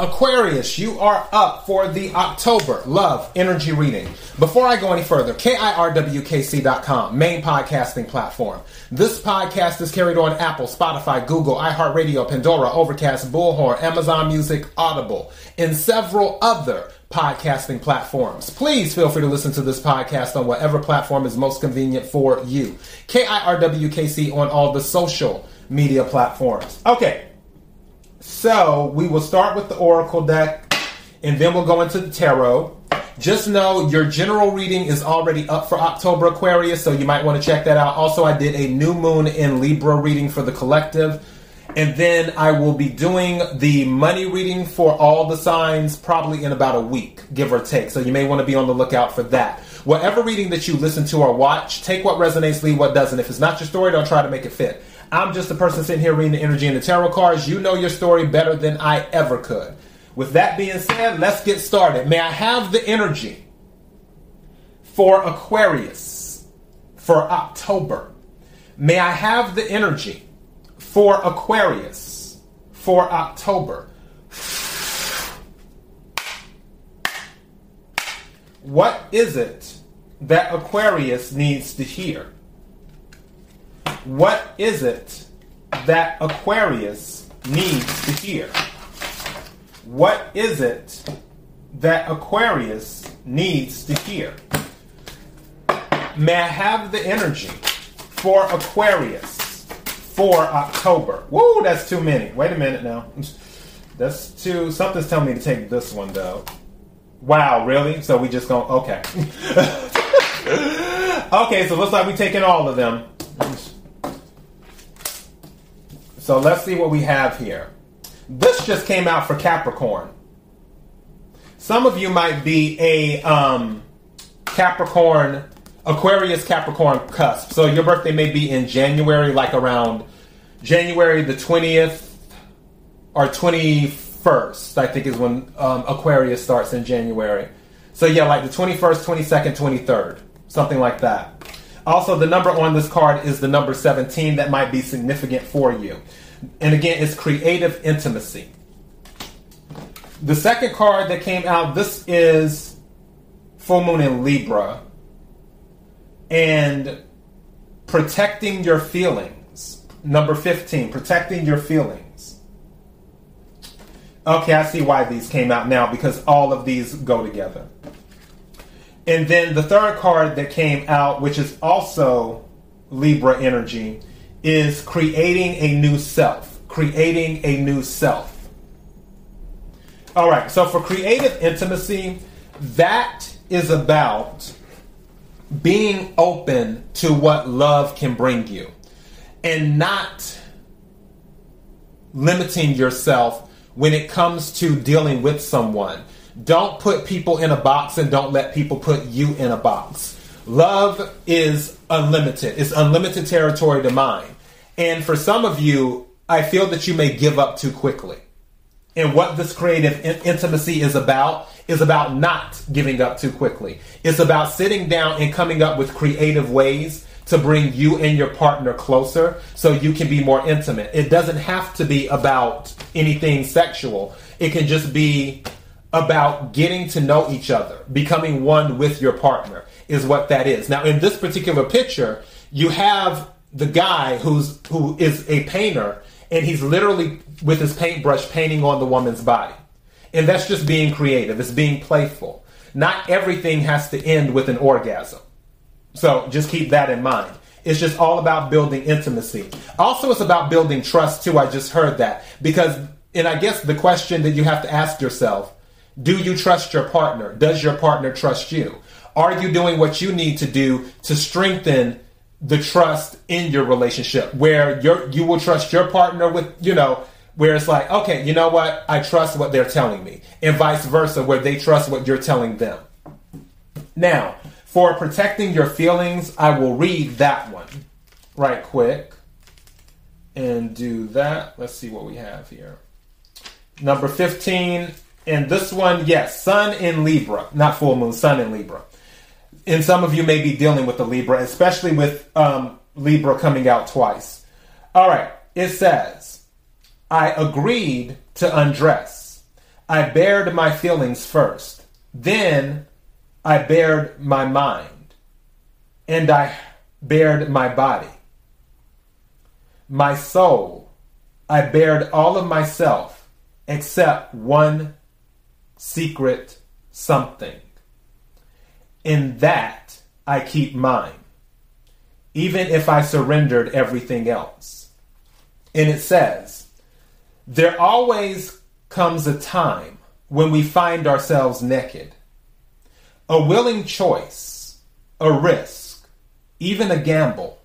Aquarius, you are up for the October Love Energy Reading. Before I go any further, KIRWKC.com, main podcasting platform. This podcast is carried on Apple, Spotify, Google, iHeartRadio, Pandora, Overcast, Bullhorn, Amazon Music, Audible, and several other podcasting platforms. Please feel free to listen to this podcast on whatever platform is most convenient for you. KIRWKC on all the social media platforms. Okay, so we will start with the Oracle deck and then we'll go into the tarot. Just know your general reading is already up for October Aquarius, so you might want to check that out. Also, I did a new moon in Libra reading for the collective. And then I will be doing the money reading for all the signs probably in about a week, give or take. So you may want to be on the lookout for that. Whatever reading that you listen to or watch, take what resonates, leave what doesn't. If it's not your story, don't try to make it fit. I'm just a person sitting here reading the energy and the tarot cards. You know your story better than I ever could. With that being said, let's get started. May I have the energy for Aquarius for October? May I have the energy for Aquarius for October? What is it that Aquarius needs to hear? What is it that Aquarius needs to hear? What is it that Aquarius needs to hear? May I have the energy for Aquarius for October? Woo, that's too many. Wait a minute now. That's too. Something's telling me to take this one though. Wow, really? So we just go. Okay. okay, so looks like we taking all of them. So let's see what we have here. This just came out for Capricorn. Some of you might be a um, Capricorn, Aquarius Capricorn cusp. So your birthday may be in January, like around January the 20th or 21st, I think is when um, Aquarius starts in January. So yeah, like the 21st, 22nd, 23rd, something like that. Also, the number on this card is the number 17 that might be significant for you. And again, it's creative intimacy. The second card that came out, this is Full Moon in Libra. And protecting your feelings. Number 15, protecting your feelings. Okay, I see why these came out now because all of these go together. And then the third card that came out, which is also Libra energy, is creating a new self. Creating a new self. All right, so for creative intimacy, that is about being open to what love can bring you and not limiting yourself when it comes to dealing with someone. Don't put people in a box and don't let people put you in a box. Love is unlimited. It's unlimited territory to mine. And for some of you, I feel that you may give up too quickly. And what this creative in- intimacy is about is about not giving up too quickly. It's about sitting down and coming up with creative ways to bring you and your partner closer so you can be more intimate. It doesn't have to be about anything sexual. It can just be about getting to know each other, becoming one with your partner is what that is. Now, in this particular picture, you have the guy who's who is a painter and he's literally with his paintbrush painting on the woman's body. And that's just being creative. It's being playful. Not everything has to end with an orgasm. So just keep that in mind. It's just all about building intimacy. Also, it's about building trust too. I just heard that because, and I guess the question that you have to ask yourself do you trust your partner? Does your partner trust you? Are you doing what you need to do to strengthen the trust in your relationship where you you will trust your partner with, you know, where it's like, okay, you know what? I trust what they're telling me. And vice versa, where they trust what you're telling them. Now, for protecting your feelings, I will read that one right quick and do that. Let's see what we have here. Number 15 and this one, yes, Sun in Libra, not full moon, Sun in Libra. And some of you may be dealing with the Libra, especially with um, Libra coming out twice. All right, it says, I agreed to undress. I bared my feelings first. Then I bared my mind. And I bared my body. My soul, I bared all of myself except one secret something. In that I keep mine, even if I surrendered everything else. And it says, There always comes a time when we find ourselves naked. A willing choice, a risk, even a gamble.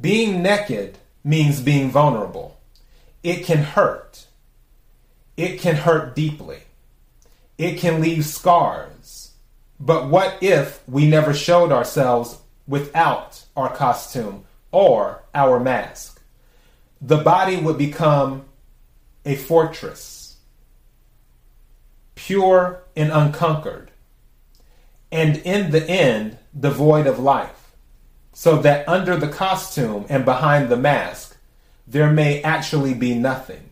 Being naked means being vulnerable. It can hurt. It can hurt deeply. It can leave scars. But what if we never showed ourselves without our costume or our mask? The body would become a fortress, pure and unconquered, and in the end, devoid of life, so that under the costume and behind the mask, there may actually be nothing.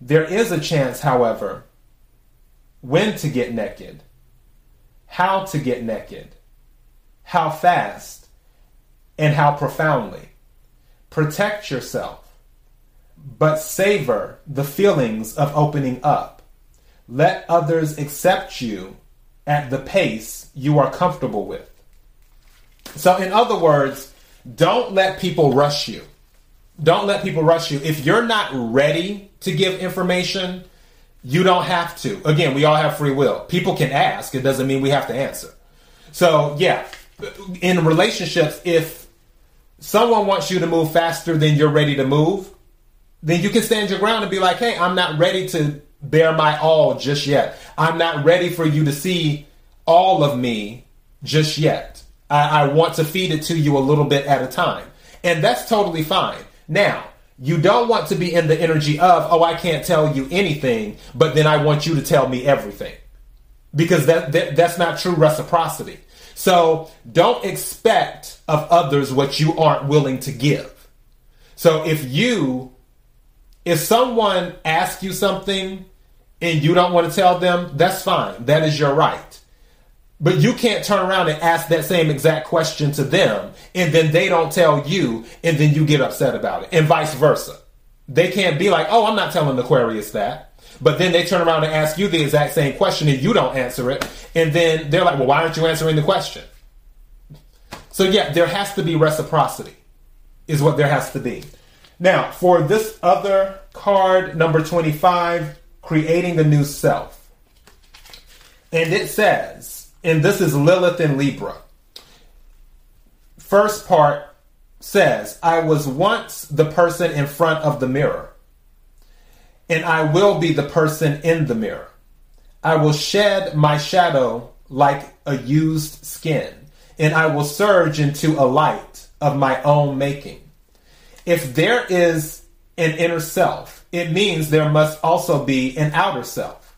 There is a chance, however, when to get naked, how to get naked, how fast, and how profoundly. Protect yourself, but savor the feelings of opening up. Let others accept you at the pace you are comfortable with. So, in other words, don't let people rush you. Don't let people rush you. If you're not ready to give information, you don't have to. Again, we all have free will. People can ask, it doesn't mean we have to answer. So, yeah, in relationships, if someone wants you to move faster than you're ready to move, then you can stand your ground and be like, hey, I'm not ready to bare my all just yet. I'm not ready for you to see all of me just yet. I, I want to feed it to you a little bit at a time. And that's totally fine. Now, you don't want to be in the energy of, oh, I can't tell you anything, but then I want you to tell me everything. Because that, that that's not true reciprocity. So don't expect of others what you aren't willing to give. So if you if someone asks you something and you don't want to tell them, that's fine. That is your right. But you can't turn around and ask that same exact question to them and then they don't tell you and then you get upset about it and vice versa. They can't be like, oh, I'm not telling Aquarius that. But then they turn around and ask you the exact same question and you don't answer it. And then they're like, well, why aren't you answering the question? So, yeah, there has to be reciprocity, is what there has to be. Now, for this other card, number 25, creating a new self. And it says, and this is Lilith in Libra. First part says, I was once the person in front of the mirror, and I will be the person in the mirror. I will shed my shadow like a used skin, and I will surge into a light of my own making. If there is an inner self, it means there must also be an outer self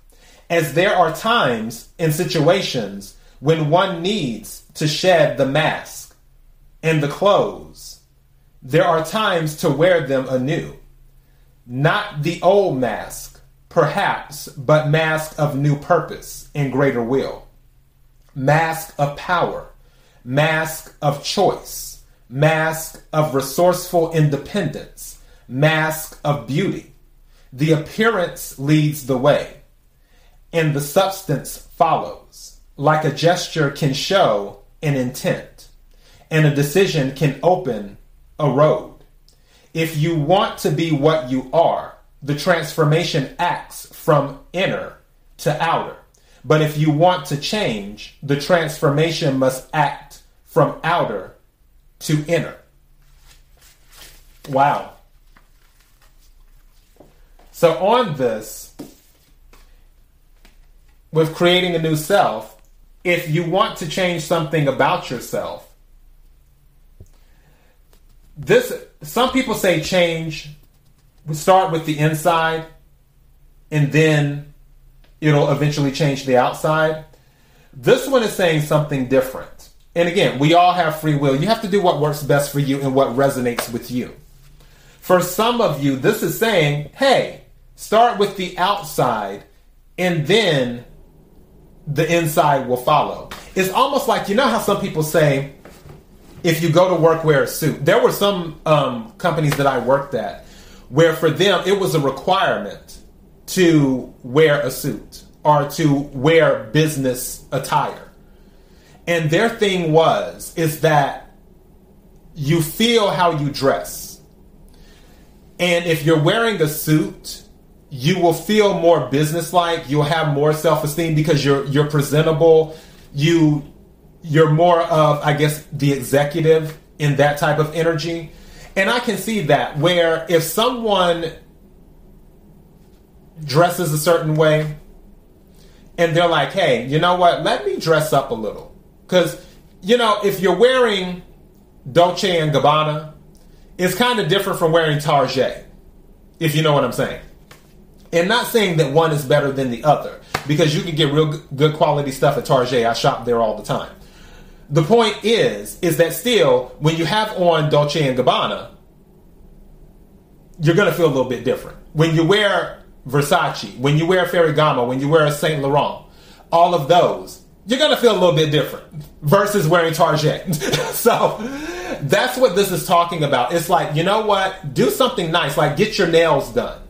as there are times and situations when one needs to shed the mask and the clothes. There are times to wear them anew. Not the old mask, perhaps, but mask of new purpose and greater will. Mask of power, mask of choice, mask of resourceful independence, mask of beauty. The appearance leads the way and the substance follows. Like a gesture can show an intent, and a decision can open a road. If you want to be what you are, the transformation acts from inner to outer. But if you want to change, the transformation must act from outer to inner. Wow. So, on this, with creating a new self, if you want to change something about yourself, this some people say change we start with the inside and then it'll eventually change the outside. This one is saying something different. And again, we all have free will. You have to do what works best for you and what resonates with you. For some of you, this is saying, hey, start with the outside and then the inside will follow. It's almost like you know how some people say, if you go to work, wear a suit. There were some um, companies that I worked at where for them it was a requirement to wear a suit or to wear business attire. And their thing was is that you feel how you dress. And if you're wearing a suit, you will feel more businesslike, you'll have more self-esteem because you're you're presentable. You you're more of I guess the executive in that type of energy. And I can see that where if someone dresses a certain way and they're like, hey, you know what? Let me dress up a little. Because, you know, if you're wearing Dolce and Gabbana, it's kind of different from wearing Target, if you know what I'm saying. And not saying that one is better than the other, because you can get real good quality stuff at Target. I shop there all the time. The point is, is that still, when you have on Dolce and Gabbana, you're to feel a little bit different. When you wear Versace, when you wear Ferragamo, when you wear Saint Laurent, all of those, you're to feel a little bit different versus wearing Target. so that's what this is talking about. It's like, you know what? Do something nice, like get your nails done.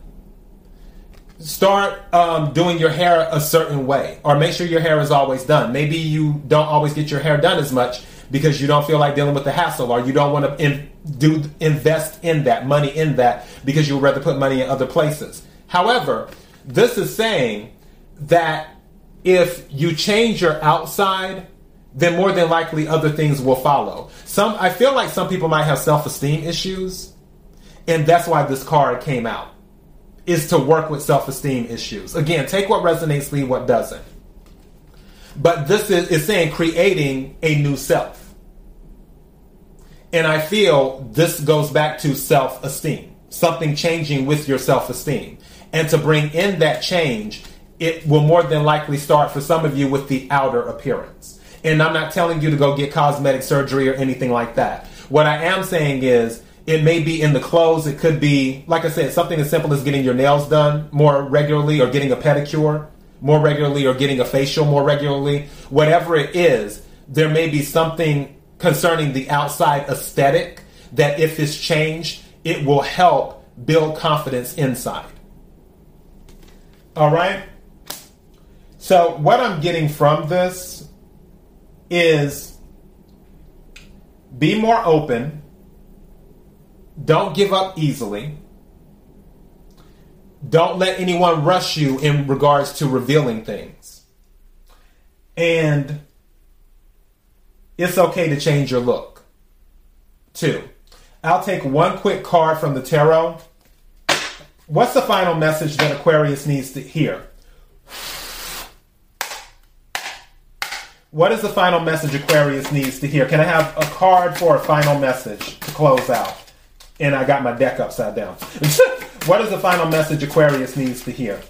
Start um, doing your hair a certain way, or make sure your hair is always done. Maybe you don't always get your hair done as much because you don't feel like dealing with the hassle, or you don't want to in, do invest in that money in that because you would rather put money in other places. However, this is saying that if you change your outside, then more than likely other things will follow. Some I feel like some people might have self-esteem issues, and that's why this card came out. Is to work with self-esteem issues. Again, take what resonates, leave what doesn't. But this is, is saying creating a new self. And I feel this goes back to self-esteem. Something changing with your self-esteem. And to bring in that change, it will more than likely start for some of you with the outer appearance. And I'm not telling you to go get cosmetic surgery or anything like that. What I am saying is, it may be in the clothes. It could be, like I said, something as simple as getting your nails done more regularly or getting a pedicure more regularly or getting a facial more regularly. Whatever it is, there may be something concerning the outside aesthetic that if it's changed, it will help build confidence inside. All right. So, what I'm getting from this is be more open, don't give up easily, don't let anyone rush you in regards to revealing things. And it's okay to change your look. Two, I'll take one quick card from the tarot What's the final message that Aquarius needs to hear? What is the final message Aquarius needs to hear? Can I have a card for a final message to close out? And I got my deck upside down. what is the final message Aquarius needs to hear?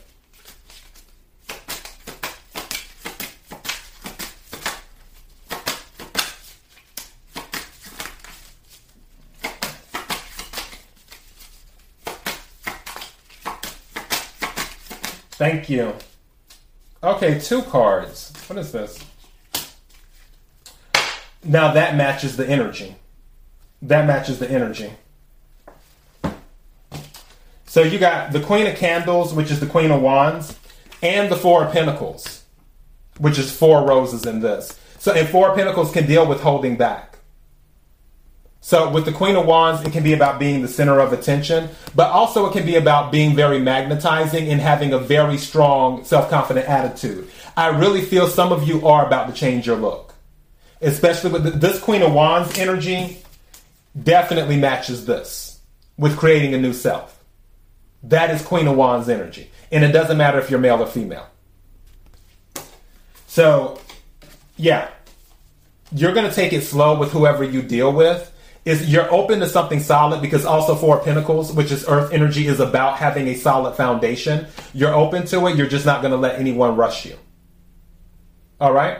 Thank you. Okay, two cards. What is this? Now that matches the energy. That matches the energy. So you got the Queen of Candles, which is the Queen of Wands, and the Four of Pentacles, which is four roses in this. So, and Four of Pentacles can deal with holding back. So with the Queen of Wands, it can be about being the center of attention, but also it can be about being very magnetizing and having a very strong self-confident attitude. I really feel some of you are about to change your look. Especially with this Queen of Wands energy definitely matches this with creating a new self. That is Queen of Wands energy. And it doesn't matter if you're male or female. So, yeah, you're going to take it slow with whoever you deal with is you're open to something solid because also Four Pentacles, which is Earth energy, is about having a solid foundation. You're open to it. You're just not going to let anyone rush you. All right.